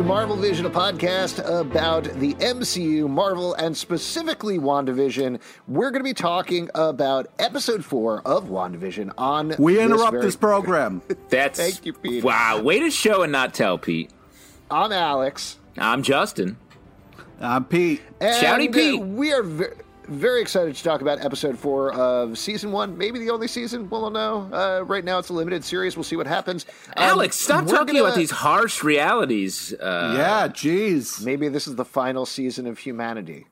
To Marvel Vision, a podcast about the MCU, Marvel, and specifically WandaVision. We're going to be talking about episode four of WandaVision on. We interrupt this, this program. That's Thank you, Pete. Wow, way to show and not tell, Pete. I'm Alex. I'm Justin. I'm Pete. And Shouty Pete. we are ve- very excited to talk about episode four of season one, maybe the only season. We'll know. Uh, right now, it's a limited series. We'll see what happens. Um, Alex, stop talking gonna- about these harsh realities. Uh, yeah, jeez. Maybe this is the final season of humanity.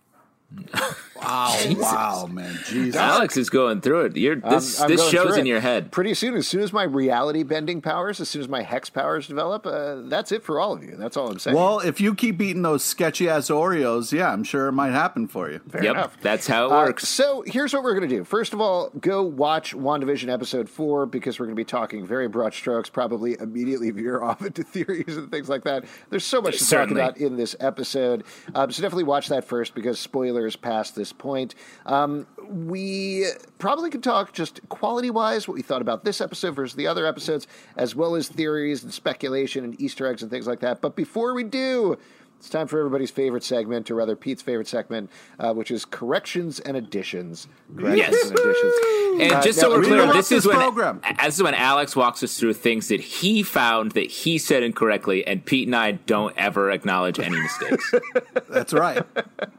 Wow, wow, man. Jesus. Alex is going through it. You're, this I'm- I'm this show's in it. your head. Pretty soon, as soon as my reality bending powers, as soon as my hex powers develop, uh, that's it for all of you. That's all I'm saying. Well, if you keep eating those sketchy ass Oreos, yeah, I'm sure it might happen for you. Fair yep, enough. that's how it Uh, works. so here's what we're going to do. First of all, go watch WandaVision episode four because we're going to be talking very broad strokes, probably immediately veer off into theories and things like that. There's so much to Certainly. talk about in this episode. Um, so definitely watch that first because spoilers past this point. Um, we probably could talk just quality wise what we thought about this episode versus the other episodes, as well as theories and speculation and Easter eggs and things like that. But before we do, it's time for everybody's favorite segment, or rather Pete's favorite segment, uh, which is corrections and additions. Corrections Yes. and additions. And Uh, just now, so we're clear, interrupt this is this when program. this is when Alex walks us through things that he found that he said incorrectly, and Pete and I don't ever acknowledge any mistakes. That's right.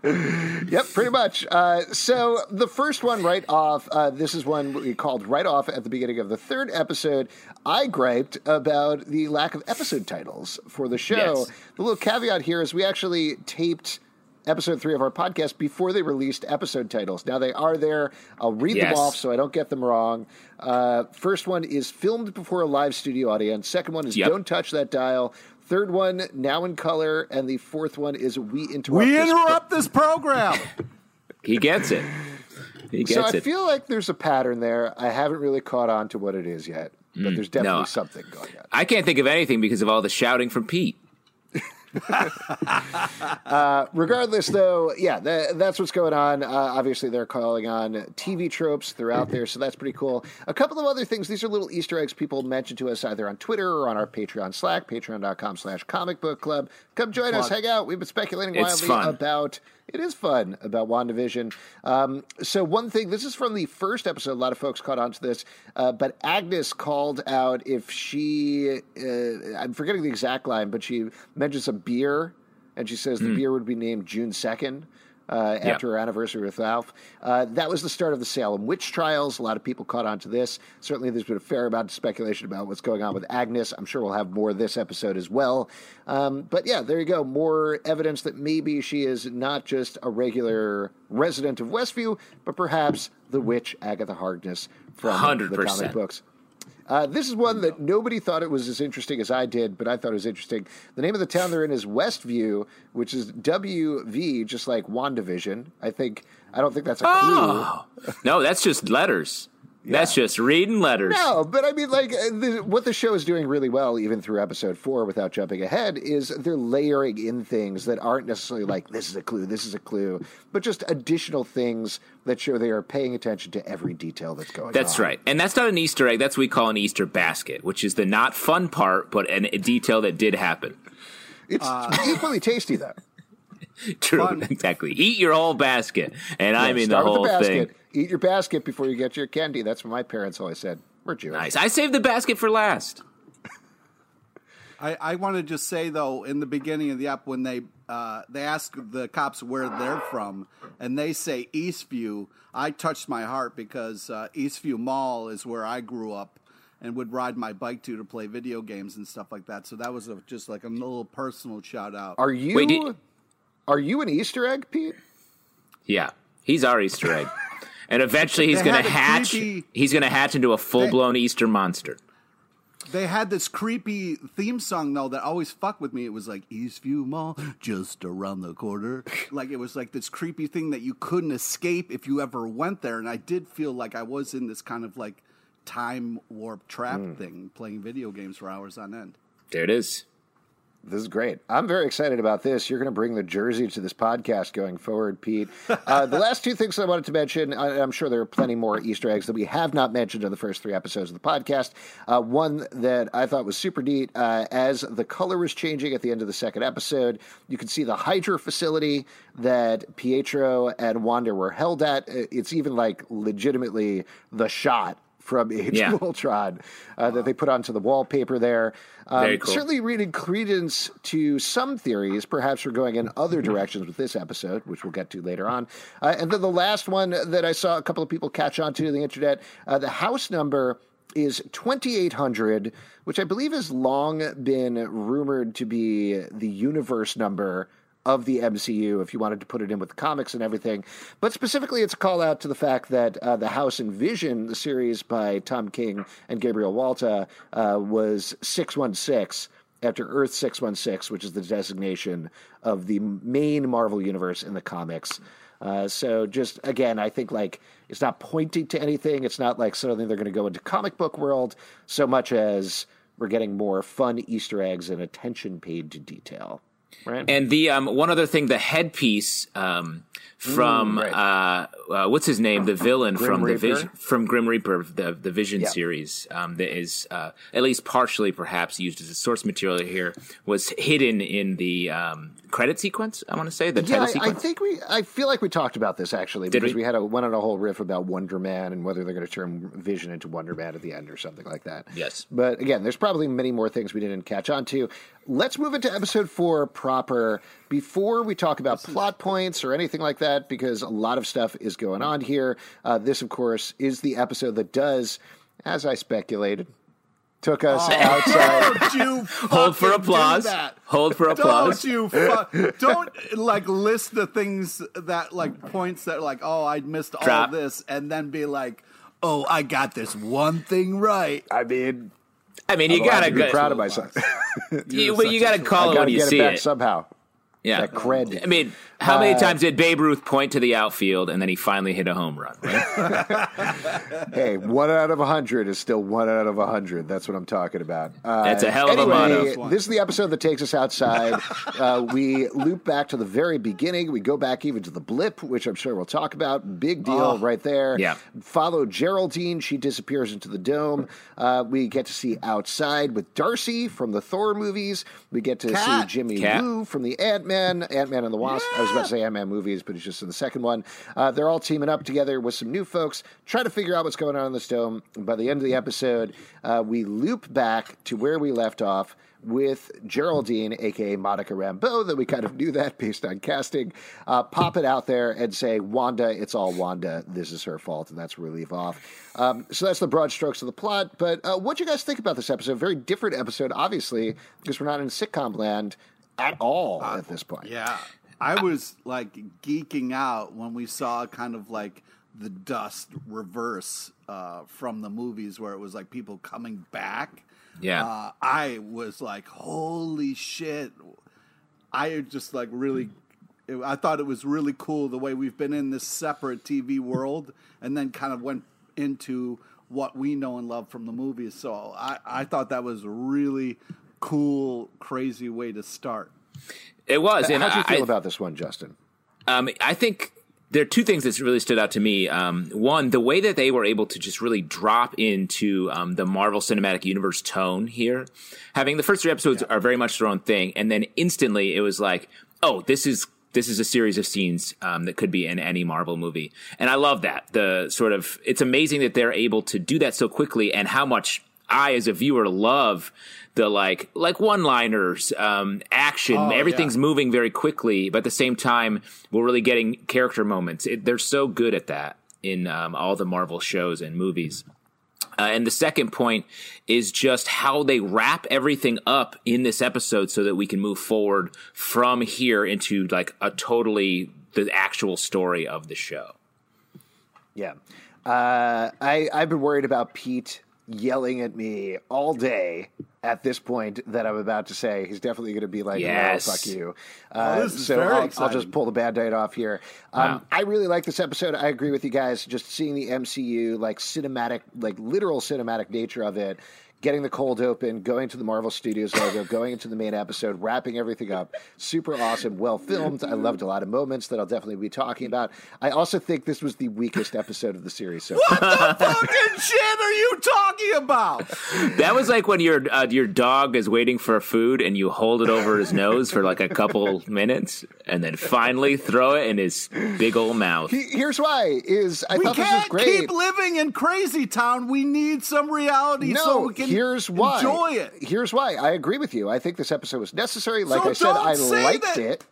Yep, pretty much. Uh, so the first one, right off, uh, this is one we called right off at the beginning of the third episode. I griped about the lack of episode titles for the show. Yes. The little caveat here is we actually taped episode three of our podcast before they released episode titles. Now they are there. I'll read them off so I don't get them wrong. Uh, first one is filmed before a live studio audience. Second one is Yep. don't touch that dial. Third one, now in color, and the fourth one is we interrupt. We this pro- interrupt this program. he gets it. He So gets I it. feel like there's a pattern there. I haven't really caught on to what it is yet, but there's definitely Mm, no. something going on. I can't think of anything because of all the shouting from Pete. Regardless, though, yeah, tha that's what's going on. Uh, obviously, they're calling on TV tropes throughout there, so that's pretty cool. A couple of other things. These are little Easter eggs people mentioned to us either on Twitter or on our Patreon Slack, patreon.com slash comic book club. Come join us, hang out. We've been speculating wildly about it is fun about WandaVision. Um, so one thing, this is from the first episode. A lot of folks caught on to this, uh, but Agnes called out if she, uh, I'm forgetting the exact line, but she mentions a beer, and she says the beer would be named June second. Uh, after her anniversary with Ralph. Uh, that was the start of the Salem witch trials. A lot of people caught on to this. Certainly, there's been a fair amount of speculation about what's going on with Agnes. I'm sure we'll have more this episode as well. Um, but yeah, there you go. More evidence that maybe she is not just a regular resident of Westview, but perhaps the witch Agatha Harkness from the 100%. comic books. Uh, this is one that nobody thought it was as interesting as I did, but I thought it was interesting. The name of the town they're in is Westview, which is WV, just like WandaVision. I think I don't think that's a clue. Oh no, that's just letters. That's just reading letters. No, but I mean, like, uh, the, what the show is doing really well, even through episode four, without jumping ahead, is they're layering in things that aren't necessarily like, this is a clue, this is a clue, but just additional things that show they are paying attention to every detail that's going on. That's right. And that's not an Easter egg. That's what we call an Easter basket, which is the not fun part, but an, a detail that did happen. It's equally tasty, though. True. Fun. Exactly. Eat your whole basket. And I mean the whole the thing. Eat your basket before you get your candy. That's what my parents always said. We're Jewish. Nice. I saved the basket for last. I, I want to just say though, in the beginning of the app, when they uh, they ask the cops where they're from, and they say Eastview, I touched my heart because uh, Eastview Mall is where I grew up and would ride my bike to to play video games and stuff like that. So that was a, just like a little personal shout out. Are you Wait, did- are you an Easter egg, Pete? Yeah. He's our Easter egg. and eventually he's going to hatch. creepy- He's going to hatch into a full blown Easter monster. They had this creepy theme song though that always fucked with me. It was like Eastview Mall, just around the corner. like it was like this creepy thing that you couldn't escape if you ever went there. And I did feel like I was in this kind of like time warp trap Hmm. thing, playing video games for hours on end. There it is. This is great. I'm very excited about this. You're going to bring the jersey to this podcast going forward, Pete. Uh, the last two things I wanted to mention, I, I'm sure there are plenty more Easter eggs that we have not mentioned in the first three episodes of the podcast. Uh, one that I thought was super neat, uh, as the color was changing at the end of the second episode, you could see the Hydra facility that Pietro and Wanda were held at. It's even like legitimately the shot from Age Yeah. of Ultron uh, that they put onto the wallpaper there. Um, cool. Certainly reading credence to some theories. Perhaps we're going in other directions with this episode, which we'll get to later on. Uh, and then the last one that I saw a couple of people catch on to the internet, uh, the house number is 2800, which I believe has long been rumored to be the universe number of the MCU if you wanted to put it in with the comics and everything. But specifically, it's a call out to the fact that uh, the House and Vision, the series by Tom King and Gabriel Walta, uh, was 616 after Earth 616, which is the designation of the main Marvel universe in the comics. Uh, so just again, I think like it's not pointing to anything. It's not like suddenly they're going to go into comic book world so much as we're getting more fun Easter eggs and attention paid to detail. Right. And the um, one other thing, the headpiece um, from Mm, uh, uh, what's his name, the villain Grim from the Vision from Grim Reaper, the the Vision Yeah. series, um, that is uh, at least partially perhaps used as a source material here, was hidden in the um, credit sequence. I want to say the Yeah, title I, I think we. I feel like we talked about this actually Did because we? we? had a went on a whole riff about Wonder Man and whether they're going to turn Vision into Wonder Man at the end or something like that. Yes. but again, there's probably many more things we didn't catch on to. Let's move into episode four proper before we talk about plot points or anything like that because a lot of stuff is going on here. Uh, this, of course, is the episode that does, as I speculated, took us outside. Don't you Hold for applause. Hold for applause. Don't you fu- don't like list the things that like points that like oh I missed all Drop. this and then be like oh I got this one thing right. I mean, I mean, you gotta be proud of myself. You, well, you gotta call I it got when to you get see it back it. somehow. Yeah, That cred. I mean, how many Uh, times did Babe Ruth point to the outfield and then he finally hit a home run? Right? Hey, one out of a hundred is still one out of a hundred. That's what I'm talking about. Uh, That's a hell of a anyway, motto. This is the episode that takes us outside. uh, we loop back to the very beginning. We go back even to the blip, which I'm sure we'll talk about. Big deal right there. Yeah. Follow Geraldine. She disappears into the dome. Uh, we get to see outside with Darcy from the Thor movies. We get to Cat. see Jimmy Cat. Woo from the Ant Man, Ant Man and the Wasp. I was about to say Ant Man movies, but he's just in the second one. Uh, they're all teaming up together with some new folks, trying to figure out what's going on in this dome. By the end of the episode, uh, we loop back to where we left off with Geraldine, aka Monica Rambeau, that we kind of knew that based on casting. Uh, pop it out there and say, Wanda, it's all Wanda. This is her fault, and that's where we leave off. Um, so that's the broad strokes of the plot. But uh, what do you guys think about this episode? Very different episode, obviously, because we're not in sitcom land at all at this point. Yeah. I was like geeking out when we saw kind of like the dust reverse uh, from the movies where it was like people coming back. Yeah. Uh, I was like, holy shit. I just like really, I thought it was really cool the way we've been in this separate TV world and then kind of went into what we know and love from the movies. So I, I thought that was really cool, crazy way to start. It was. and how do you I- feel about this one, Justin? Um, I think there are two things that really stood out to me. Um, one, the way that they were able to just really drop into um, the Marvel Cinematic Universe tone here. Having the first three episodes are very much their own thing, and then instantly it was like, oh, this is this is a series of scenes um, that could be in any Marvel movie, and I love that. The sort of it's amazing that they're able to do that so quickly, and how much I, as a viewer, love the like like one liners, um, action. Everything's moving very quickly, but at the same time, we're really getting character moments. It, they're so good at that in um, all the Marvel shows and movies. Uh, and the second point is just how they wrap everything up in this episode so that we can move forward from here into like a totally the actual story of the show. Yeah. Uh, I, I've been worried about Pete yelling at me all day at this point that I'm about to say. He's definitely going to be like, Yes. "No, fuck you." Oh, Uh, is so I'll, I'll just pull the bad date off here. Um, I really like this episode. I agree with you guys. Just seeing the MCU, like cinematic, like literal cinematic nature of it. Getting the cold open, going to the Marvel Studios logo, going into the main episode, wrapping everything up. Super awesome, well filmed. I loved a lot of moments that I'll definitely be talking about. I also think this was the weakest episode of the series so far. What the fucking shit are you talking about? That was like when your uh, your dog is waiting for food and you hold it over his nose for like a couple minutes and then finally throw it in his big old mouth. He- Here's why: is I We thought this was can't great. keep living in crazy town. We need some reality no, so we can here's why. enjoy it. Here's why. I agree with you. I think this episode was necessary. Like So I said, I liked that- it.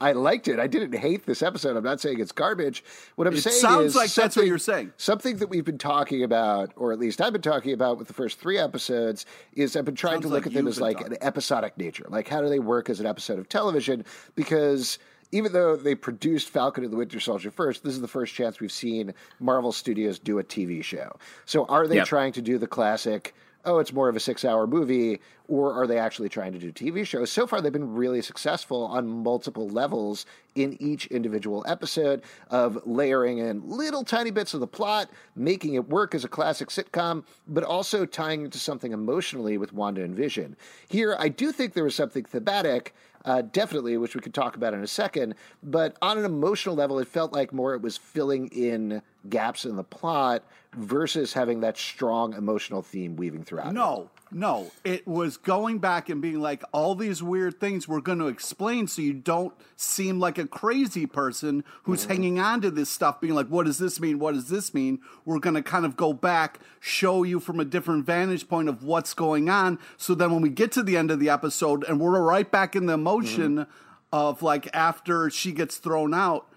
I liked it. I didn't hate this episode. I'm not saying it's garbage. What I'm It saying sounds is like that's what you're saying. Something that we've been talking about, or at least I've been talking about with the first three episodes, is I've been trying Sounds to look like at them as like talking. an episodic nature. Like how do they work as an episode of television? Because even though they produced Falcon and the Winter Soldier first, this is the first chance we've seen Marvel Studios do a TV show. So are they Yep. trying to do the classic? Oh, it's more of a six-hour movie, or are they actually trying to do TV shows? So far, they've been really successful on multiple levels in each individual episode of layering in little tiny bits of the plot, making it work as a classic sitcom, but also tying into something emotionally with Wanda and Vision. Here, I do think there was something thematic uh, definitely, which we could talk about in a second. But on an emotional level, it felt like more it was filling in gaps in the plot versus having that strong emotional theme weaving throughout. No, no. It was going back and being like, all these weird things we're going to explain so you don't seem like a crazy person who's Mm-hmm. hanging on to this stuff, being like, what does this mean? What does this mean? We're going to kind of go back, show you from a different vantage point of what's going on. So then when we get to the end of the episode and we're right back in the emotion Mm-hmm. of like after she gets thrown out,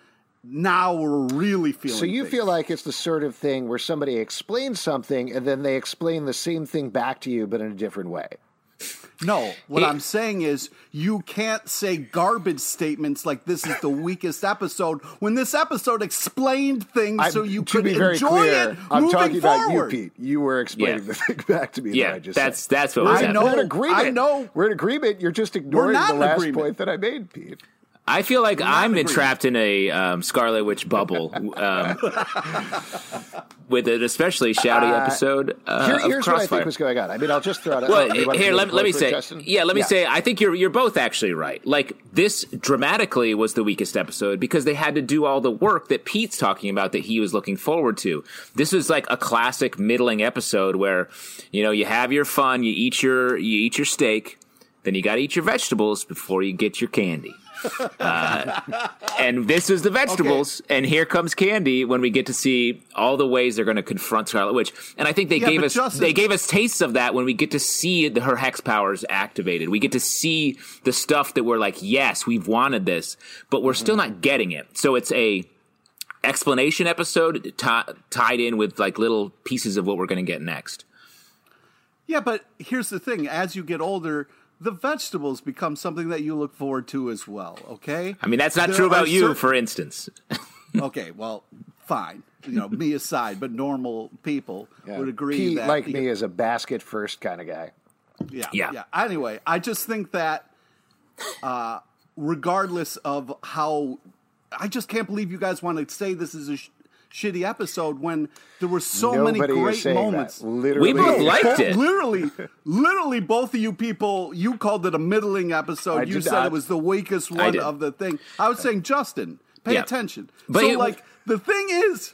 now we're really feeling So you things. feel like it's the sort of thing where somebody explains something and then they explain the same thing back to you, but in a different way. No, what It- I'm saying is you can't say garbage statements like this is the weakest episode when this episode explained things so I'm- you could be very enjoy clear, it I'm moving talking forward. about you, Pete. You were explaining Yeah. the thing back to me. that Yeah, I just that's said. that's what was I in- know. we're in agreement. I know. We're in agreement. You're just ignoring the last agreement. point that I made, Pete. I feel like I'm agreeing. entrapped in a um, Scarlet Witch bubble um, with an especially shouty episode uh, Here- of here's what I think was going on. I mean, I'll just throw it out. Well, oh, you want to here let, let me say, Justin? yeah, let me say, I think you're you're both actually right. Like this dramatically was the weakest episode because they had to do all the work that Pete's talking about that he was looking forward to. This was like a classic middling episode where you know you have your fun, you eat your you eat your steak, then you got to eat your vegetables before you get your candy. Uh, and this is the vegetables, and here comes candy when we get to see all the ways they're going to confront Scarlet Witch. And I think they Yeah, gave us Justin- they gave us tastes of that when we get to see the, her hex powers activated. We get to see the stuff that we're like, yes, we've wanted this, but we're still not getting it. So it's a explanation episode ti- tied in with like little pieces of what we're going to get next. Yeah, but here's the thing: as you get older, the vegetables become something that you look forward to as well. Okay. I mean, that's not There true about you, certain- for instance. okay, well, fine. You know, me aside, but normal people Yeah. would agree Pete, that like me, is a basket first kind of guy. Yeah, Yeah. yeah. Anyway, I just think that, uh, regardless of how, I just can't believe you guys want to say this is a sh- shitty episode when there were so Nobody many great moments. That. Literally, We both liked it. Literally, literally, both of you people, you called it a middling episode. I you did said not. it was the weakest one of the thing. I was saying, Justin, pay Yeah. attention. But so, it- like, the thing is,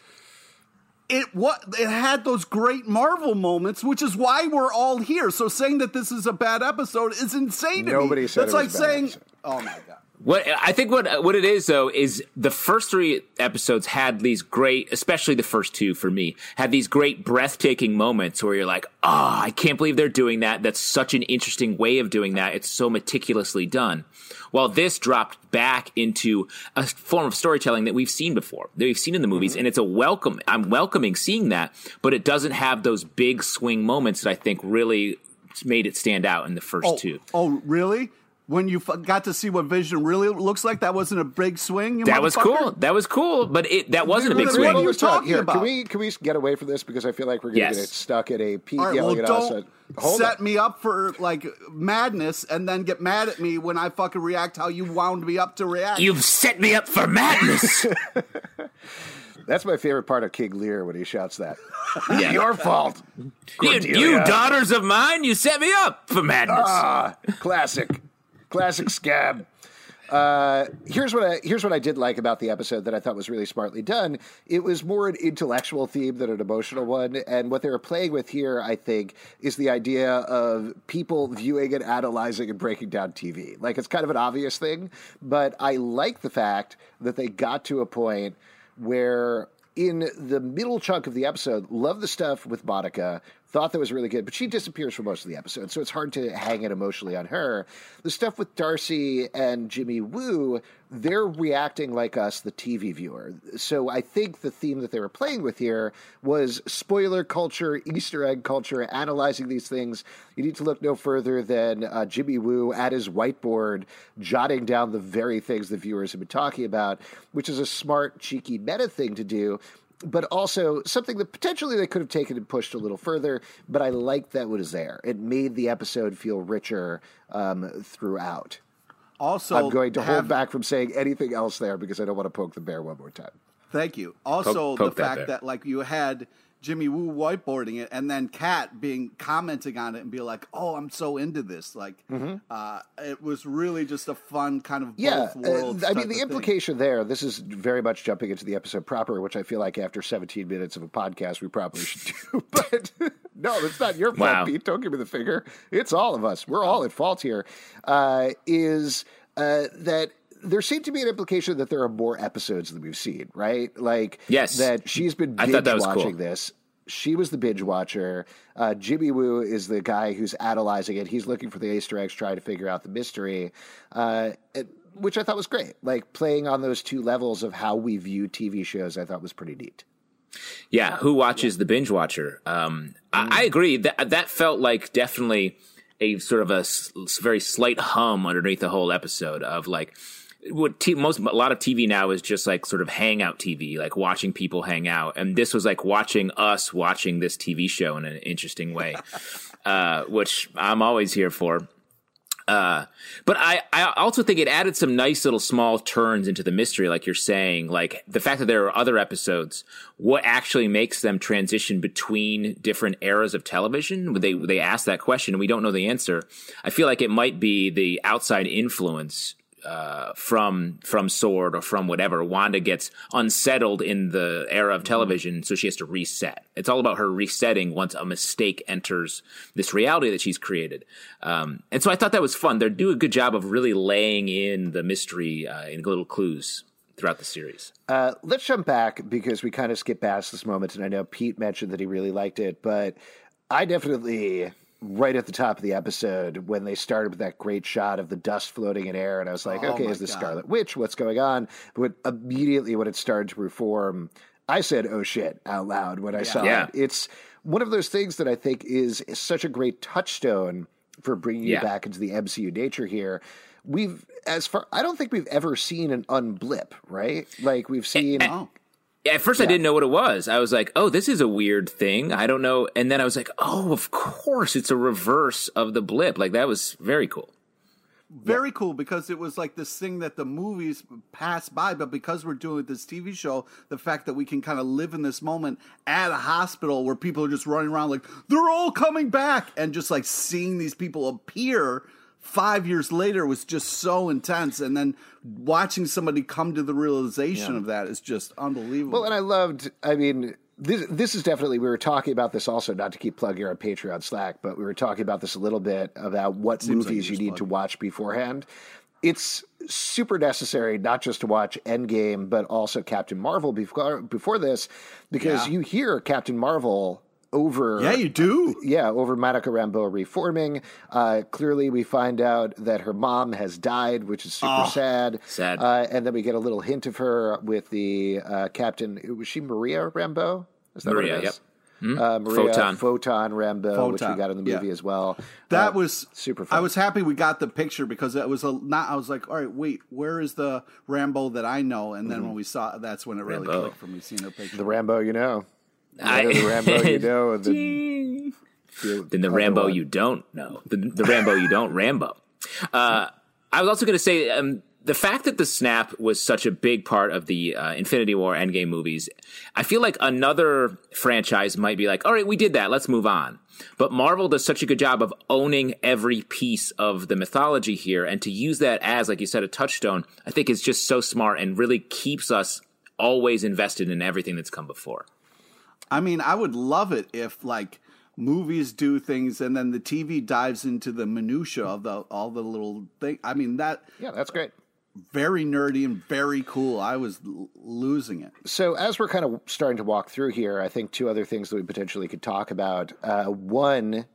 it what it had those great Marvel moments, which is why we're all here. So saying that this is a bad episode is insane to Nobody me. said That's it was like a bad saying, episode. "Oh my god." What I think what what it is though is the first three episodes had these great, especially the first two for me, had these great breathtaking moments where you're like, "Ah, I can't believe they're doing that. That's such an interesting way of doing that. It's so meticulously done." While this dropped back into a form of storytelling that we've seen before, that we've seen in the movies, and it's a welcome. I'm welcoming seeing that, but it doesn't have those big swing moments that I think really made it stand out in the first Oh, two. oh, really? When you f- got to see what Vision really looks like, that wasn't a big swing. You That was cool. That was cool, but it that wasn't a big What swing. are you Let's talking here, about? Can we can we get away from this because I feel like we're going to Yes. get stuck at a Pete All right, well, at us. don't at- Hold set on. me up for like madness and then get mad at me when I fucking react how you wound me up to react. You've set me up for madness. That's my favorite part of King Lear when he shouts that. Yeah. Your fault. you, you daughters of mine, you set me up for madness. Ah, classic, classic scab. Uh, here's what I here's what I did like about the episode that I thought was really smartly done. It was more an intellectual theme than an emotional one, and what they were playing with here, I think, is the idea of people viewing and analyzing and breaking down TV. Like it's kind of an obvious thing, but I like the fact that they got to a point where in the middle chunk of the episode, love the stuff with Monica, thought that was really good, but she disappears for most of the episode, so it's hard to hang it emotionally on her. The stuff with Darcy and Jimmy Woo, they're reacting like us, the TV viewer. So I think the theme that they were playing with here was spoiler culture, Easter egg culture, analyzing these things. You need to look no further than uh, Jimmy Woo at his whiteboard, jotting down the very things the viewers have been talking about, which is a smart, cheeky meta thing to do but also something that potentially they could have taken and pushed a little further. But I like that was there. It made the episode feel richer um, throughout. also, I'm going to have, hold back from saying anything else there because I don't want to poke the bear one more time. Thank you. Also, Poke- poke the that fact bear. that like you had Jimmy Woo whiteboarding it, and then Kat being commenting on it and be like, "Oh, I'm so into this." Like, uh, it was really just a fun kind of Mm-hmm. Yeah, both uh. I mean of the thing. implication there. This is very much jumping into the episode proper, which I feel like after 17 minutes of a podcast we probably should do. But no, it's not your fault, Wow. Pete. Don't give me the finger. It's all of us. We're all at fault here. Uh, is uh, that there seemed to be an implication that there are more episodes than we've seen, right? Like, Yes. that she's been binge thought that was watching cool. this. She was the binge watcher. Uh, Jimmy Woo is the guy who's analyzing it. He's looking for the Easter eggs, trying to figure out the mystery, uh, it- which I thought was great. Like playing on those two levels of how we view TV shows, I thought was pretty neat. Yeah, who watches the binge watcher? Um, I, I agree that that felt like definitely a sort of a s- very slight hum underneath the whole episode of like what t- most a lot of TV now is just like sort of hangout TV, like watching people hang out, and this was like watching us watching this TV show in an interesting way, uh, which I'm always here for. Uh, but I, I also think it added some nice little small turns into the mystery, like you're saying, like the fact that there are other episodes, what actually makes them transition between different eras of television? They, they ask that question and we don't know the answer. I feel like it might be the outside influence uh, from from Sword or from whatever. Wanda gets unsettled in the era of television, so she has to reset. It's all about her resetting once a mistake enters this reality that she's created. Um, and so I thought that was fun. They do a good job of really laying in the mystery uh, in little clues throughout the series. Uh, let's jump back because we kind of skipped past this moment, and I know Pete mentioned that he really liked it, but I definitely right at the top of the episode when they started with that great shot of the dust floating in air, and I was like, Oh okay, is this God. Scarlet Witch? What's going on? But immediately when it started to reform, I said, "Oh shit!" out loud when I saw Yeah. it. It's one of those things that I think is such a great touchstone for bringing you back into the MCU nature here. We've as far I don't think we've ever seen an unblip, right? Like we've seen. At first, I didn't know what it was. I was like, "Oh, this is a weird thing." I don't know. And then I was like, "Oh, of course, it's a reverse of the blip." Like that was very cool. very cool because it was like this thing that the movies pass by, but because we're doing this TV show, the fact that we can kind of live in this moment at a hospital where people are just running around like they're all coming back, and just like seeing these people appear five years later was just so intense, and then watching somebody come to the realization of that is just unbelievable. Well, and I loved. I mean, this this is definitely. We were talking about this also, not to keep plugging our Patreon Slack, but we were talking about this a little bit about what Seems movies you're you need just to watch beforehand. It's super necessary not just to watch Endgame, but also Captain Marvel before before this, because Yeah. you hear Captain Marvel over yeah, you do. yeah, over Monica Rambeau reforming. Uh, clearly, we find out that her mom has died, which is super Oh, sad. sad. Uh, and then we get a little hint of her with the uh, captain. Was she Maria Rambeau? Is that Maria, what it is? yep. uh, Maria Photon. Photon Rambeau, which we got in the movie yeah. as well. That Uh, was super fun. I was happy we got the picture because it was a not. I was like, all right, wait, where is the Rambo that I know? And then when we saw, that's when it really Rambo. clicked for me seeing her picture. the Rambo, you know. I- the Rambo, you know. The, than the Rambo one. you don't know. The, the Rambo you don't Rambo. Uh, I was also going to say um, the fact that the snap was such a big part of the uh, Infinity War Endgame movies. I feel like another franchise might be like, all right, we did that. Let's move on. But Marvel does such a good job of owning every piece of the mythology here, and to use that as, like you said, a touchstone, I think is just so smart and really keeps us always invested in everything that's come before. I mean, I would love it if like movies do things and then the TV dives into the minutia of the all the little thing. I mean, that yeah, that's great. very nerdy and very cool. I was l- losing it. So, as we're kind of starting to walk through here, I think two other things that we potentially could talk about. Uh, one,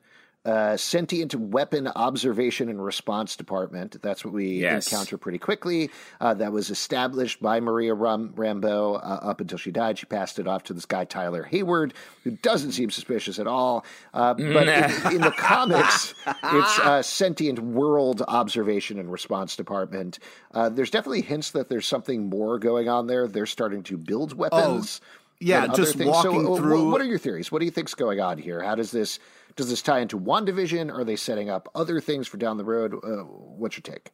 uh, sentient weapon observation and response department. That's what we Yes. encounter pretty quickly. Uh, that was established by Maria Ram- Rambeau uh, up until she died. She passed it off to this guy Tyler Hayward, who doesn't seem suspicious at all. Uh, but in, in the comics, it's uh, sentient world observation and response department. Uh, there's definitely hints that there's something more going on there. They're starting to build weapons. yeah, other just things. walking so, through- What, what are your theories? What do you think's going on here? How does this does this tie into one WandaVision? Are they setting up other things for down the road? Uh, what's your take?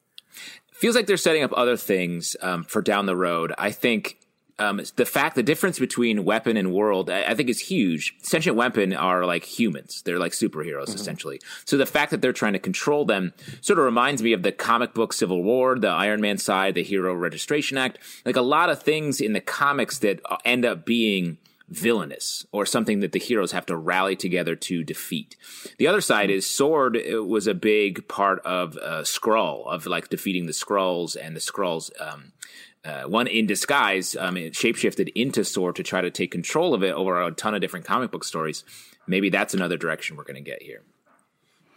feels like they're setting up other things um, for down the road. I think um, the fact, the difference between weapon and world, I, I think is huge. Sentient weapon are like humans; they're like superheroes essentially. So the fact that they're trying to control them sort of reminds me of the comic book Civil War, the Iron Man side, the Hero Registration Act, like a lot of things in the comics that uh, end up being villainous or something that the heroes have to rally together to defeat. The other side is Sword was a big part of uh, Skrull, of like defeating the Skrulls and the Skrulls. Um, uh, one in disguise, um, it shapeshifted into Sword to try to take control of it over a ton of different comic book stories. Maybe that's another direction we're going to get here.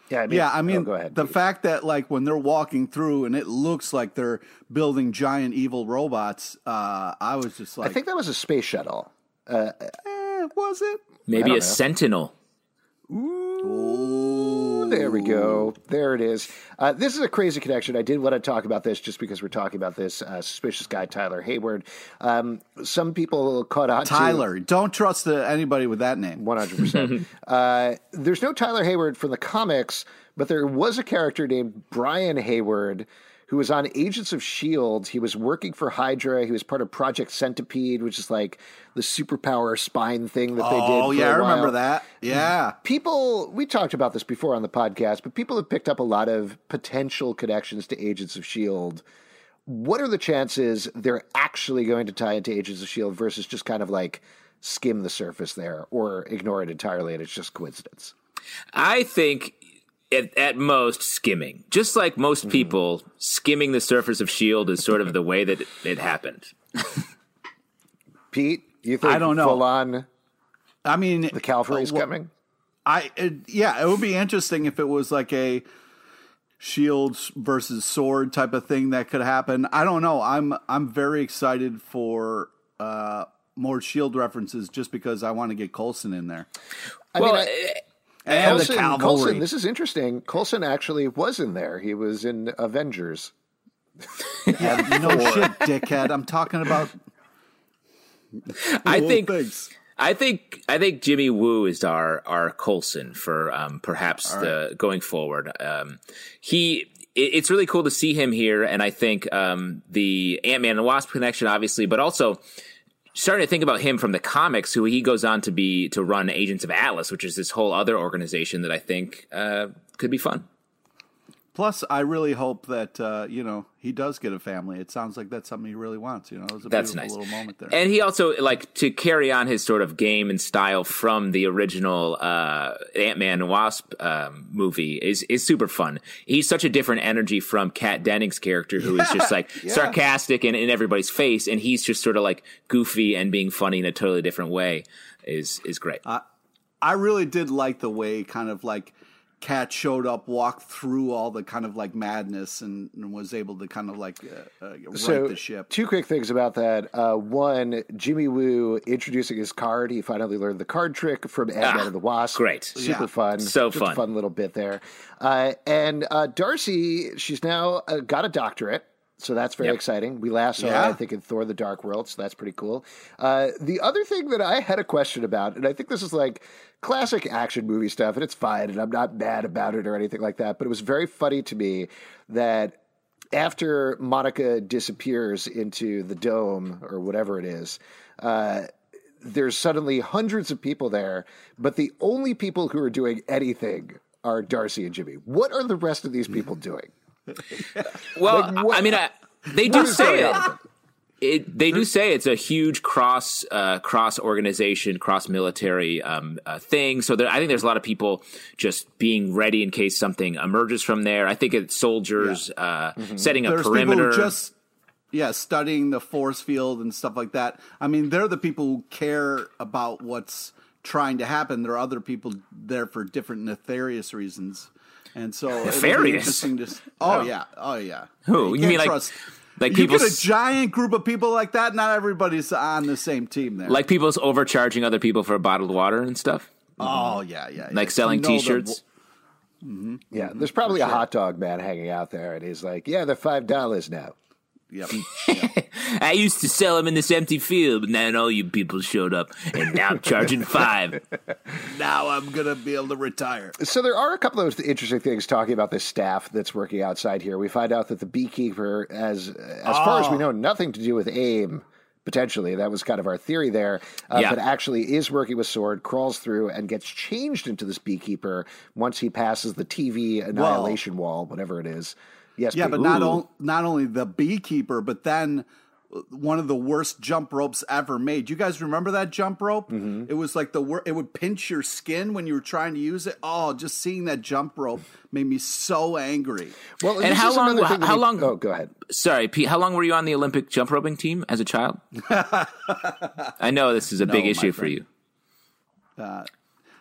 Yeah, I mean, Yeah, I oh, mean, go ahead. the Pete. fact that like when they're walking through and it looks like they're building giant evil robots, uh, I was just like, I think that was a space shuttle. Eh, was it? Maybe a know. Sentinel. There we go. There it is. Uh, this is a crazy connection. I did want to talk about this just because we're talking about this uh, suspicious guy, Tyler Hayward. Um, some people caught on to Tyler. Don't trust uh, anybody with that name. One hundred percent. Uh, There's no Tyler Hayward from the comics, but there was a character named Brian Hayward who was on Agents of Shield. He was working for Hydra. He was part of Project Centipede, which is like the superpower spine thing that they did. Oh for yeah, a I remember that. Yeah. People, we talked about this before on the podcast, but people have picked up a lot of potential connections to Agents of Shield. What are the chances they're actually going to tie into Agents of Shield versus just kind of like skim the surface there or ignore it entirely and it's just coincidence? I think at, at most skimming. Just like most people, skimming the surface of Shield is sort of the way that it, it happened. Pete, you think I don't know. full on I mean, the cavalry's uh, well, coming? I it, yeah, it would be interesting if it was like a shields versus sword type of thing that could happen. I don't know. I'm I'm very excited for uh more shield references just because I want to get Coulson in there. I well, mean, I- And Coulson, the cavalry. Coulson, this is interesting. Coulson actually was in there. He was in Avengers. Yeah, no shit, dickhead. I'm talking about I think things. I think I think Jimmy Woo is our our Coulson for um, perhaps the going forward. Um, he it, it's really cool to see him here, and I think um, the Ant Man and Wasp connection, obviously, but also starting to think about him from the comics, who he goes on to be to run Agents of Atlas, which is this whole other organization that I think uh, could be fun. Plus, I really hope that uh, you know he does get a family. It sounds like that's something he really wants. You know, it was a That's nice. little moment there. And he also like to carry on his sort of game and style from the original uh, Ant Man and Wasp um, movie is is super fun. He's such a different energy from Kat Dennings' character, who is just like sarcastic and in everybody's face, and he's just sort of like goofy and being funny in a totally different way. Is is great. I really did like the way kind of like Kat showed up, walked through all the kind of like madness, and, and was able to kind of like uh, uh, right so, the ship. Two quick things about that. Uh, one, Jimmy Woo introducing his card. He finally learned the card trick from Ant Man Ah, and the Wasp. great. super Yeah. fun, So Just a fun. fun little bit there. Uh, and uh, Darcy, she's now uh, got a doctorate. So that's very Yep. exciting. We last saw Yeah. her, I think, in Thor: The Dark World. So that's pretty cool. Uh, the other thing that I had a question about, and I think this is like classic action movie stuff, and it's fine, and I'm not mad about it or anything like that. But it was very funny to me that after Monica disappears into the dome or whatever it is, uh, there's suddenly hundreds of people there, but the only people who are doing anything are Darcy and Jimmy. What are the rest of these people doing? Well, Like, I mean, I, they do say it. on with them? It, they do say it's a huge cross uh, cross organization, cross military um, uh, thing. So there, I think there's a lot of people just being ready in case something emerges from there. I think it's soldiers uh, setting a There's perimeter. people who just yeah studying the force field and stuff like that. I mean, they're the people who care about what's trying to happen. There are other people there for different nefarious reasons. And so it'll Nefarious? interesting to s- Oh yeah, oh yeah. Who? You can't mean like- trust- like you get a s- giant group of people like that. Not everybody's on the same team there. like people's overcharging other people for bottled water and stuff, oh yeah, yeah, yeah. like selling You know the- T-shirts. Mm-hmm. Yeah, there's probably a hot dog man hanging out there, and he's like, "Yeah, they're five dollars now." Yep. I used to sell them in this empty field, but then all you people showed up, and now I'm charging five. now I'm gonna be able to retire. So there are a couple of interesting things talking about this staff that's working outside here. We find out that the beekeeper has, as far as we know, nothing to do with AIM. Potentially, that was kind of our theory there. Uh, Yeah. But actually, is working with Sword, crawls through, and gets changed into this beekeeper once he passes the TV annihilation wall, whatever it is. Yes, Yeah, Pete. but not Ooh. on, not only the beekeeper, but then uh, one of the worst jump ropes ever made. You guys remember that jump rope? Mm-hmm. It was like the wor- it would pinch your skin when you were trying to use it. Oh, just seeing that jump rope made me so angry. well, And this how is long- how- how we- long- Oh, go ahead. Sorry, Pete. How long were you on the Olympic jump roping team as a child? I know this is a big my issue for friend. you.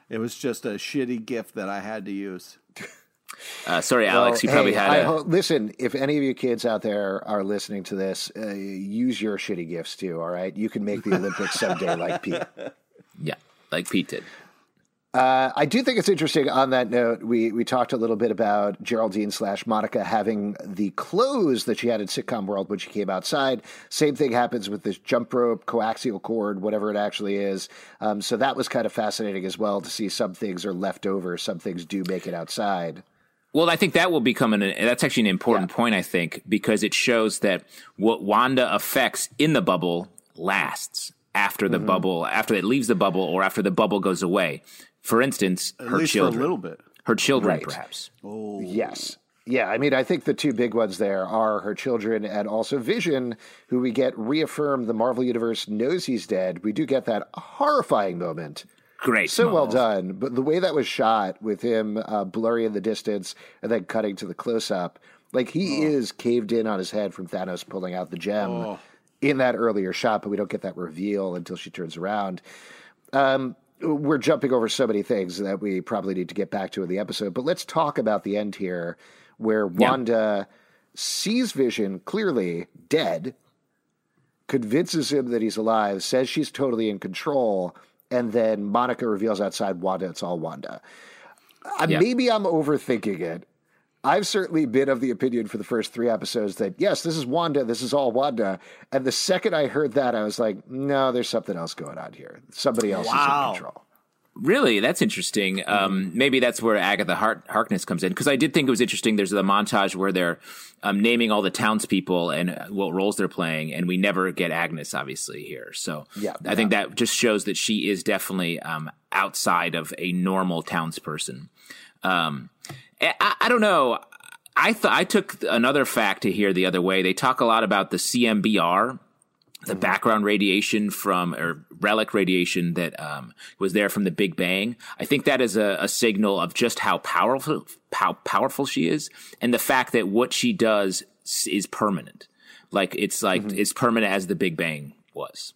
It was just a shitty gift that I had to use. Uh, sorry, Alex. Well, You probably hey, had a. ho- listen, if any of you kids out there are listening to this, uh, use your shitty gifts too. All right, you can make the Olympics someday, like Pete. yeah, like Pete did. Uh, I do think it's interesting. On that note, we we talked a little bit about Geraldine slash Monica having the clothes that she had in sitcom world when she came outside. Same thing happens with this jump rope, coaxial cord, whatever it actually is. Um, so that was kind of fascinating as well to see some things are left over, some things do make it outside. Well, I think that will become an. That's actually an important point. I think because it shows that what Wanda affects in the bubble lasts after Mm-hmm. the bubble, after it leaves the bubble, or after the bubble goes away. For instance, At her least children, for a little bit. her children, Right. perhaps. Yes. Yeah, I mean, I think the two big ones there are her children and also Vision, who we get reaffirmed the Marvel Universe knows he's dead. We do get that horrifying moment. Great, So well done. But the way that was shot with him uh, blurry in the distance and then cutting to the close up, like he is caved in on his head from Thanos pulling out the gem in that earlier shot, but we don't get that reveal until she turns around. Um, we're jumping over so many things that we probably need to get back to in the episode, but let's talk about the end here where Wanda sees Vision clearly dead, convinces him that he's alive, says she's totally in control, and then Monica reveals outside Wanda it's all Wanda. Uh, Yeah. Maybe I'm overthinking it. I've certainly been of the opinion for the first three episodes that yes, this is Wanda, this is all Wanda. And the second I heard that, I was like, no, there's something else going on here. Somebody else is in control. Really, that's interesting. Um, maybe that's where Agatha Hart- Harkness comes in because I did think it was interesting. There's the montage where they're um, naming all the townspeople and what roles they're playing, and we never get Agnes obviously here. So Yeah, I think that just shows that she is definitely um, outside of a normal townsperson. Um, I, I don't know. I thought I took another fact to hear the other way. They talk a lot about the CMBR, the background radiation from or relic radiation that um, was there from the Big Bang. I think that is a, a signal of just how powerful how powerful she is, and the fact that what she does is permanent. Like it's like it's permanent as the Big Bang was.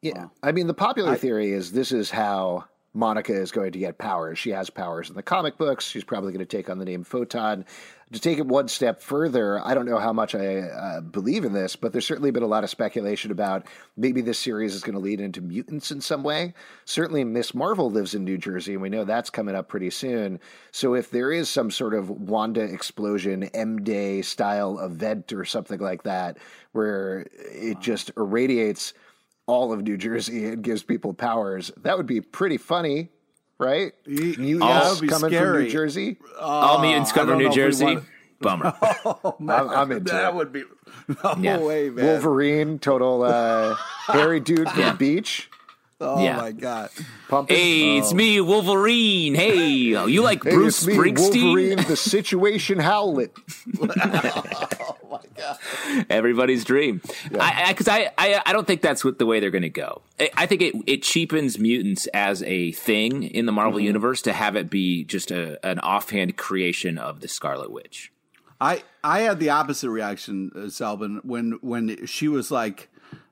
Yeah. I mean, the popular theory is this is how Monica is going to get powers. She has powers in the comic books. She's probably going to take on the name Photon. To take it one step further, I don't know how much I uh, believe in this, but there's certainly been a lot of speculation about maybe this series is going to lead into mutants in some way. Certainly, Miss Marvel lives in New Jersey, and we know that's coming up pretty soon. So, if there is some sort of Wanda explosion, M Day style event or something like that, where it just irradiates all of New Jersey and gives people powers, that would be pretty funny right? Mutants that would be coming scary. from New Jersey. All mutants I cover don't New know if we Jersey. want- Bummer. Oh, man, I'm- I'm into that it. would be no Yeah. way, man. Wolverine, total uh, hairy dude from Yeah. the beach. Oh Yeah. my god. Pumping. Hey, it's me, Wolverine. Hey, you like Hey, Bruce it's me, Springsteen? Wolverine, the situation Howlett. Everybody's dream. I because I, I, I don't think that's what the way they're going to go. I, I think it it cheapens mutants as a thing in the Marvel universe to have it be just a an offhand creation of the Scarlet Witch. I I had the opposite reaction, uh, Zalben, when when she was like,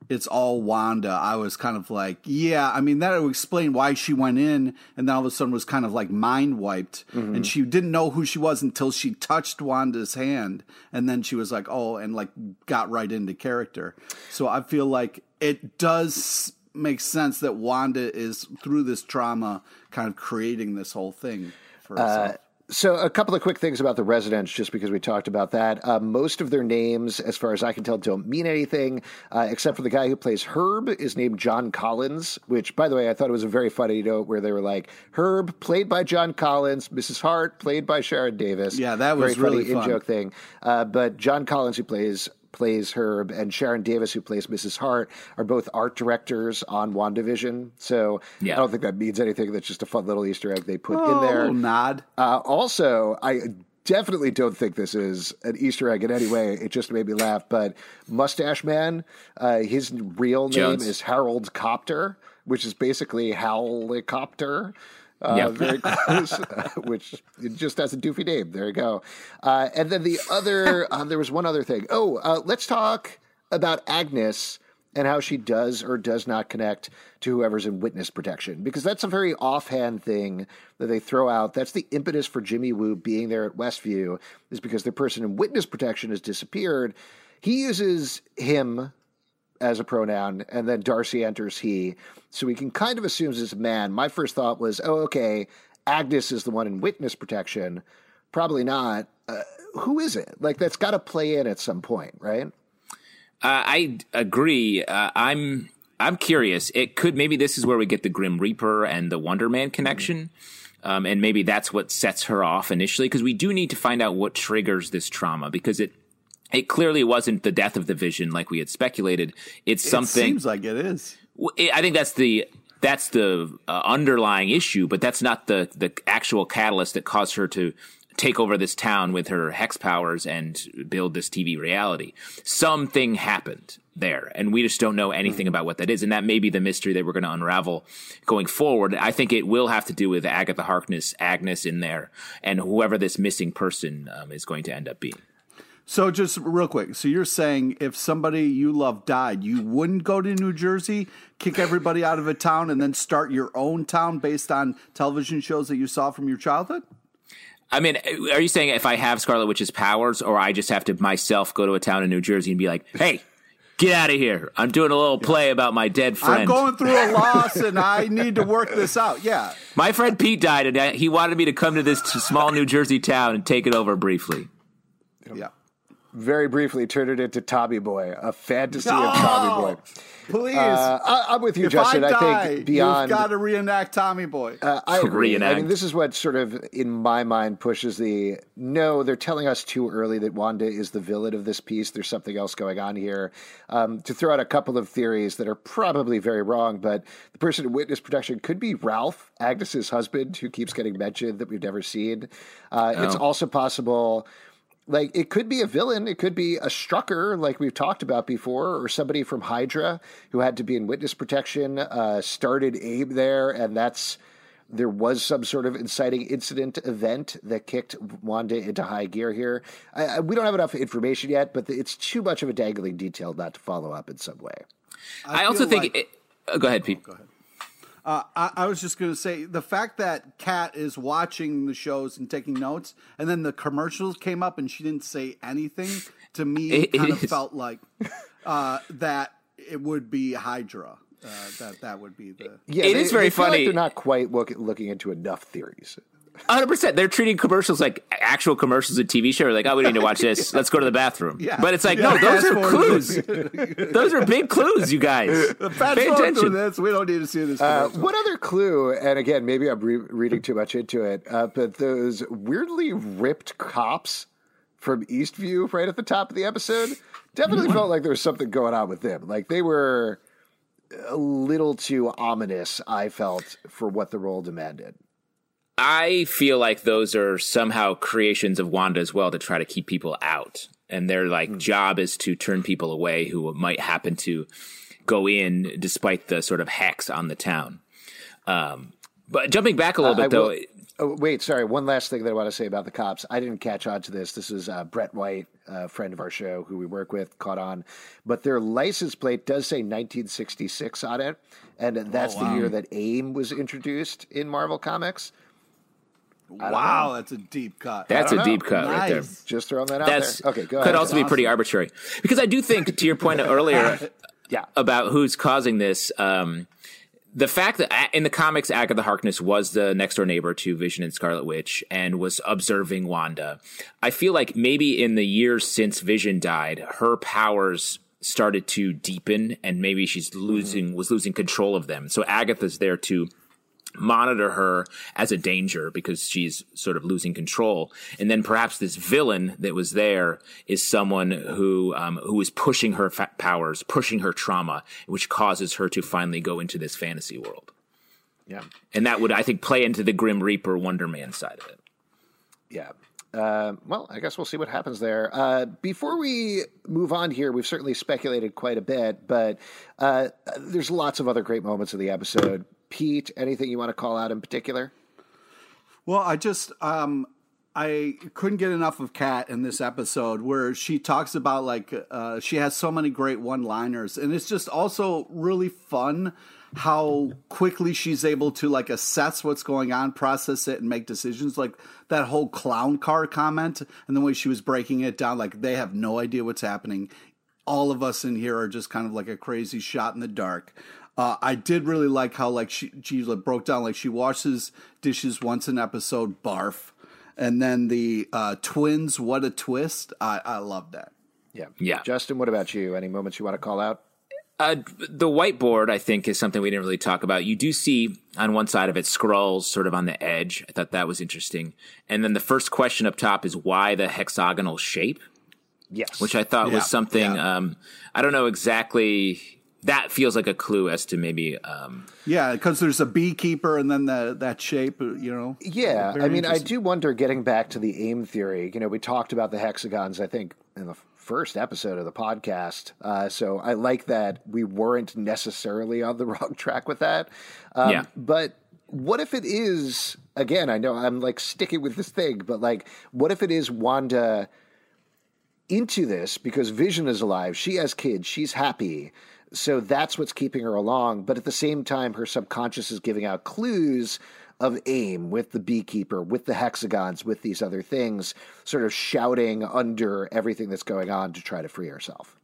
"It's all Wanda." I was kind of like, "Yeah." I mean, that would explain why she went in, and then all of a sudden was kind of like mind wiped, mm-hmm. and she didn't know who she was until she touched Wanda's hand, and then she was like, "Oh," and like got right into character. So I feel like it does make sense that Wanda is through this trauma, kind of creating this whole thing for uh, herself. So, a couple of quick things about the residents, just because we talked about that. Uh, most of their names, as far as I can tell, don't mean anything, uh, except for the guy who plays Herb is named John Collins, which, by the way, I thought it was a very funny note where they were like, Herb, played by John Collins, Mrs. Hart, played by Sharon Davis. Yeah, that was very really funny fun. in joke thing. Uh, but John Collins, who plays plays Herb, and Sharon Davis, who plays Mrs. Hart, are both art directors on WandaVision. So Yeah. I don't think that means anything. That's just a fun little Easter egg they put Oh, in there. nod. Uh, also, I definitely don't think this is an Easter egg in any way. It just made me laugh. But Mustache Man, uh, his real name Jones. is Harold Copter, which is basically Howlicopter. Uh, Yeah. very close, which it just has a doofy name. There you go. Uh, and then the other, uh, there was one other thing. Oh, uh, let's talk about Agnes and how she does or does not connect to whoever's in witness protection because that's a very offhand thing that they throw out that's the impetus for jimmy woo being there at westview is because the person in witness protection has disappeared he uses him as a pronoun, and then Darcy enters he. So we can kind of assume it's a man. My first thought was, oh, okay, Agnes is the one in witness protection. Probably not. Uh, who is it? Like, that's got to play in at some point, right? Uh, I agree. Uh, I'm I'm curious. It could maybe this is where we get the Grim Reaper and the Wonder Man connection. Um, and maybe that's what sets her off initially because we do need to find out what triggers this trauma because it it clearly wasn't the death of the vision like we had speculated. It's something It something seems like it is. I think that's the that's the uh, underlying issue, but that's not the the actual catalyst that caused her to take over this town with her hex powers and build this TV reality. Something happened there, and we just don't know anything about what that is, and that may be the mystery that we're going to unravel going forward. I think it will have to do with Agatha Harkness, Agnes in there, and whoever this missing person um, is going to end up being. So just real quick, so you're saying if somebody you love died, you wouldn't go to New Jersey, kick everybody out of a town, and then start your own town based on television shows that you saw from your childhood? I mean, are you saying if I have Scarlet Witch's powers, or I just have to myself go to a town in New Jersey and be like, "Hey, get out of here! I'm doing a little play about my dead friend. I'm going through a loss and I need to work this out. Yeah. my friend Pete died, and he wanted me to come to this small New Jersey town and take it over briefly." Yeah. Very briefly, turn it into Tommy Boy, a fantasy of Tommy Boy. Please. Uh, I, I'm with you, if Justin. I, I, die, think beyond. you've got to reenact Tommy Boy. Uh, I agree. I mean, this is what sort of, in my mind, pushes the no. They're telling us too early that Wanda is the villain of this piece. There's something else going on here. Um, to throw out a couple of theories that are probably very wrong, but the person in witness protection could be Ralph, Agnes's husband, who keeps getting mentioned that we've never seen. Uh, It's Oh. also possible like it could be a villain it could be a strucker like we've talked about before or somebody from hydra who had to be in witness protection uh, started abe there and that's there was some sort of inciting incident event that kicked wanda into high gear here I, I, we don't have enough information yet but it's too much of a dangling detail not to follow up in some way I, feel also think. like- it, uh, go ahead, Pete. Go ahead. Uh, I, I was just going to say the fact that Kat is watching the shows and taking notes, and then the commercials came up and she didn't say anything. To me, It- it kind of is. felt like uh, that it would be Hydra. Uh, that that would be the Yeah, It they- is very they feel like funny. they're not quite look, looking into enough theories. Hundred percent. They're treating commercials like actual commercials of TV show. Like, oh, we need to watch this. Let's go to the bathroom. Yeah. But it's like, Yeah, no, those are clues. those are big clues, you guys. Fast Pay forward through attention. this. We don't need to see this. Uh, commercial. one other clue, and again, maybe I'm re- reading too much into it, uh, but those weirdly ripped cops from Eastview right at the top of the episode definitely felt like there was something going on with them. Like they were a little too ominous, I felt, for what the role demanded. I feel like those are somehow creations of Wanda as well to try to keep people out. And their like job is to turn people away who might happen to go in despite the sort of hex on the town. Um, but jumping back a little Uh, bit though, Oh, wait, sorry. One last thing that I want to say about the cops. I didn't catch on to this. This is uh, Brett White, a friend of our show who we work with, caught on. But their license plate does say 1966 on it. And that's the year that AIM was introduced in Marvel Comics. Wow, that's a deep cut. that's a know. deep cut right there. Just throwing that out That's there. Okay, go could ahead. also be pretty arbitrary because I do think, to your point earlier, Yeah. about who's causing this. Um, the fact that in the comics, Agatha Harkness was the next door neighbor to Vision and Scarlet Witch and was observing Wanda. I feel like maybe in the years since Vision died, her powers started to deepen and maybe she's losing was losing control of them. So Agatha's there to monitor her as a danger because she's sort of losing control. And then perhaps this villain that was there is someone who um, who is pushing her fa- powers, pushing her trauma, which causes her to finally go into this fantasy world. Yeah. And that would, I think, play into the Grim Reaper Wonder Man side of it. Yeah. Uh, well, I guess we'll see what happens there. Uh, before we move on here, we've certainly speculated quite a bit, but uh, there's lots of other great moments of the episode. Pete, anything you want to call out in particular? Well, I just um I couldn't get enough of Kat in this episode where she talks about like uh, she has so many great one-liners, and it's just also really fun how quickly she's able to like assess what's going on, process it, and make decisions. Like that whole clown car comment, and the way she was breaking it down, like they have no idea what's happening. All of us in here are just kind of like a crazy shot in the dark. Uh, I did really like how like she she like, broke down like she washes dishes once an episode, barf, and then the uh, twins. What a twist! I I love that. Yeah. Yeah. Justin, what about you? Any moments you want to call out? Uh, the whiteboard, I think, is something we didn't really talk about. You do see on one side of it scrolls sort of on the edge. I thought that was interesting. And then the first question up top is why the hexagonal shape? Yes. which I thought Yeah, was something. yeah. Um, I don't know exactly. That feels like a clue as to maybe. Um, Yeah, because there's a beekeeper and then the that shape. uh, You know. Yeah, I mean, I do wonder. Getting back to the aim theory, you know, we talked about the hexagons. I think in the first episode of the podcast. Uh, so I like that we weren't necessarily on the wrong track with that. Um, Yeah. But what if it is? Again, I know I'm like sticking with this thing, but like, what if it is Wanda? Into this because Vision is alive. She has kids. She's happy. So that's what's keeping her along. But at the same time, her subconscious is giving out clues of aim with the beekeeper, with the hexagons, with these other things, sort of shouting under everything that's going on to try to free herself.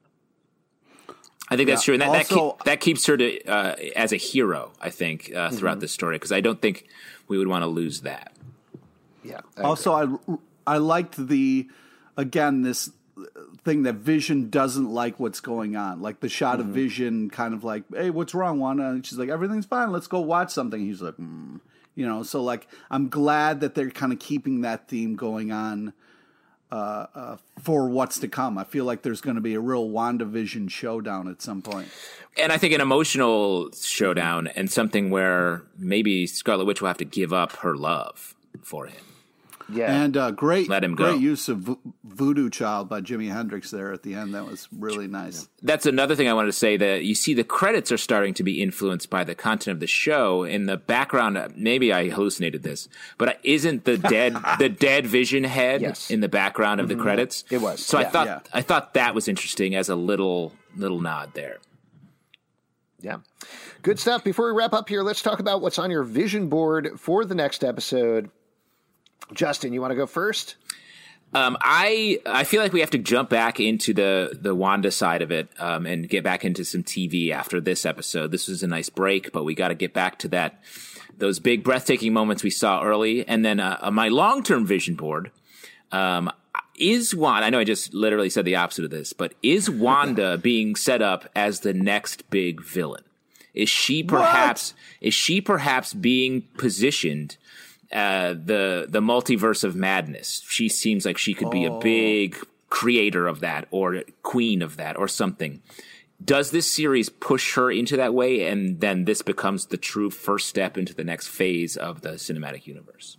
I think that's true, and that that, keep, that keeps her to uh, as a hero. I think uh, Mm-hmm. throughout the story because I don't think we would want to lose that. Yeah. I Also, I I liked the again this thing that Vision doesn't like what's going on. Like the shot of Vision, kind of like, "Hey, what's wrong, Wanda?" And she's like, "Everything's fine. Let's go watch something." He's like, mm. "You know." So like, I'm glad that they're kind of keeping that theme going on. Uh, uh, for what's to come, I feel like there's going to be a real WandaVision showdown at some point. And I think an emotional showdown and something where maybe Scarlet Witch will have to give up her love for him. Yeah. And uh, great, Let him go. great use of Vo- Voodoo Child by Jimi Hendrix there at the end. That was really nice. That's another thing I wanted to say that you see the credits are starting to be influenced by the content of the show. In the background, uh, maybe I hallucinated this, but uh, isn't the dead the dead Vision head Yes. in the background of the mm-hmm. credits? It was, So I thought Yeah. I thought that was interesting as a little little nod there. Yeah. Good stuff. Before we wrap up here, let's talk about what's on your vision board for the next episode. Justin, you want to go first? Um, I I feel like we have to jump back into the the Wanda side of it um, and get back into some TV after this episode. This was a nice break, but we got to get back to that those big breathtaking moments we saw early, and then uh, my long term vision board. Um, is Wanda? I know I just literally said the opposite of this, but is Wanda being set up as the next big villain? Is she perhaps what? is she perhaps being positioned uh, the the multiverse of madness. She seems like she could be oh. a big creator of that or queen of that or something. Does this series push her into that way, and then this becomes the true first step into the next phase of the cinematic universe?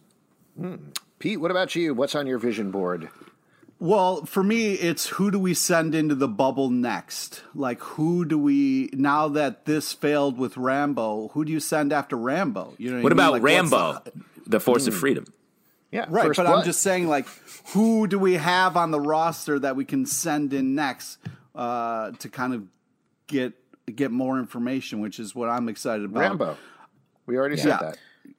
Mm. Pete, what about you? What's on your vision board? Well, for me, it's who do we send into the bubble next? Like, who do we now that this failed with Rambeau? Who do you send after Rambeau? You know, what, what about like, Rambeau? The force mm. of hmm. freedom. Yeah, right. But blood. I'm just saying, like, who do we have on the roster that we can send in next uh, to kind of get get more information, which is what I'm excited about. Rambeau. We already said that.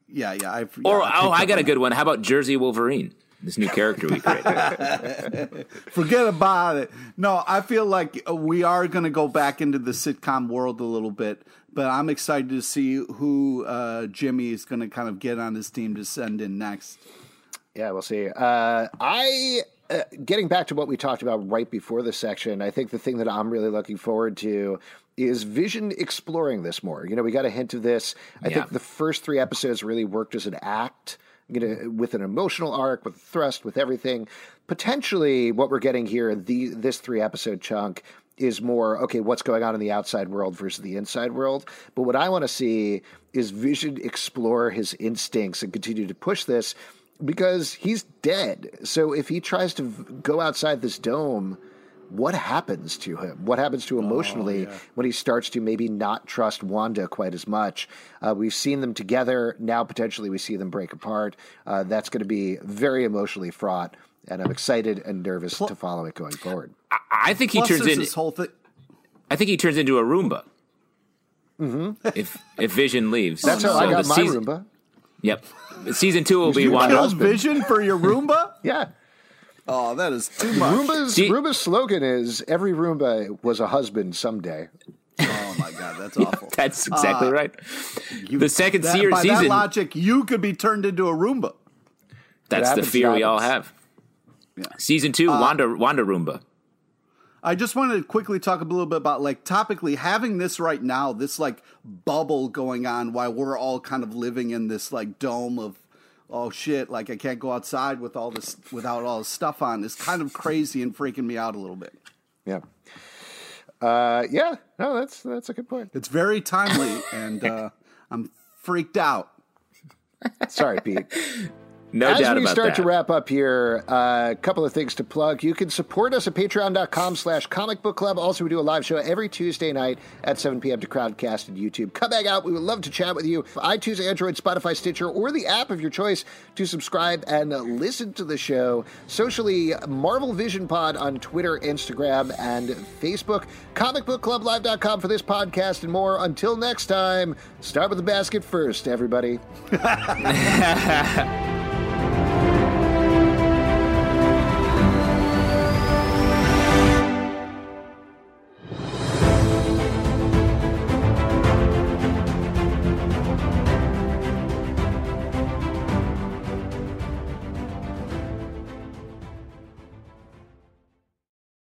Yeah, yeah. I've, or yeah, oh, I got a good one. How about Jersey Wolverine? This new character we created. Forget about it. No, I feel like we are going to go back into the sitcom world a little bit but I'm excited to see who uh, Jimmy is going to kind of get on his team to send in next. Yeah, we'll see. Uh, I uh, getting back to what we talked about right before this section. I think the thing that I'm really looking forward to is Vision exploring this more. You know, we got a hint of this. I yeah. think the first three episodes really worked as an act. You know, with an emotional arc, with thrust, with everything. Potentially, what we're getting here, the this three episode chunk is more okay what's going on in the outside world versus the inside world but what i want to see is vision explore his instincts and continue to push this because he's dead so if he tries to go outside this dome what happens to him what happens to emotionally oh, yeah. when he starts to maybe not trust wanda quite as much uh, we've seen them together now potentially we see them break apart uh, that's going to be very emotionally fraught and i'm excited and nervous to follow it going forward I think he Plus turns into this whole thing. I think he turns into a Roomba. Mm-hmm. If if Vision leaves, that's how so I got my season, Roomba. Yep, season two will be Wanda. Vision for your Roomba. yeah. Oh, that is too much. Roomba's, See, Roomba's slogan is "Every Roomba was a husband someday." Oh my god, that's awful. that's exactly uh, right. You, the second that, series, by season, that logic, you could be turned into a Roomba. That's the fear we all have. Yeah. Season two, uh, Wanda Wanda Roomba. I just wanted to quickly talk a little bit about like topically having this right now, this like bubble going on while we're all kind of living in this like dome of oh shit, like I can't go outside with all this without all this stuff on is kind of crazy and freaking me out a little bit. Yeah. Uh, yeah, no, that's that's a good point. It's very timely, and uh, I'm freaked out. Sorry, Pete. No As doubt we start that. to wrap up here, a uh, couple of things to plug. You can support us at patreon.com slash comic book club. Also, we do a live show every Tuesday night at 7 p.m. to Crowdcast and YouTube. Come back out. We would love to chat with you. iTunes, Android, Spotify, Stitcher, or the app of your choice to subscribe and listen to the show. Socially, Marvel Vision Pod on Twitter, Instagram, and Facebook. Comicbookclublive.com for this podcast and more. Until next time, start with the basket first, everybody.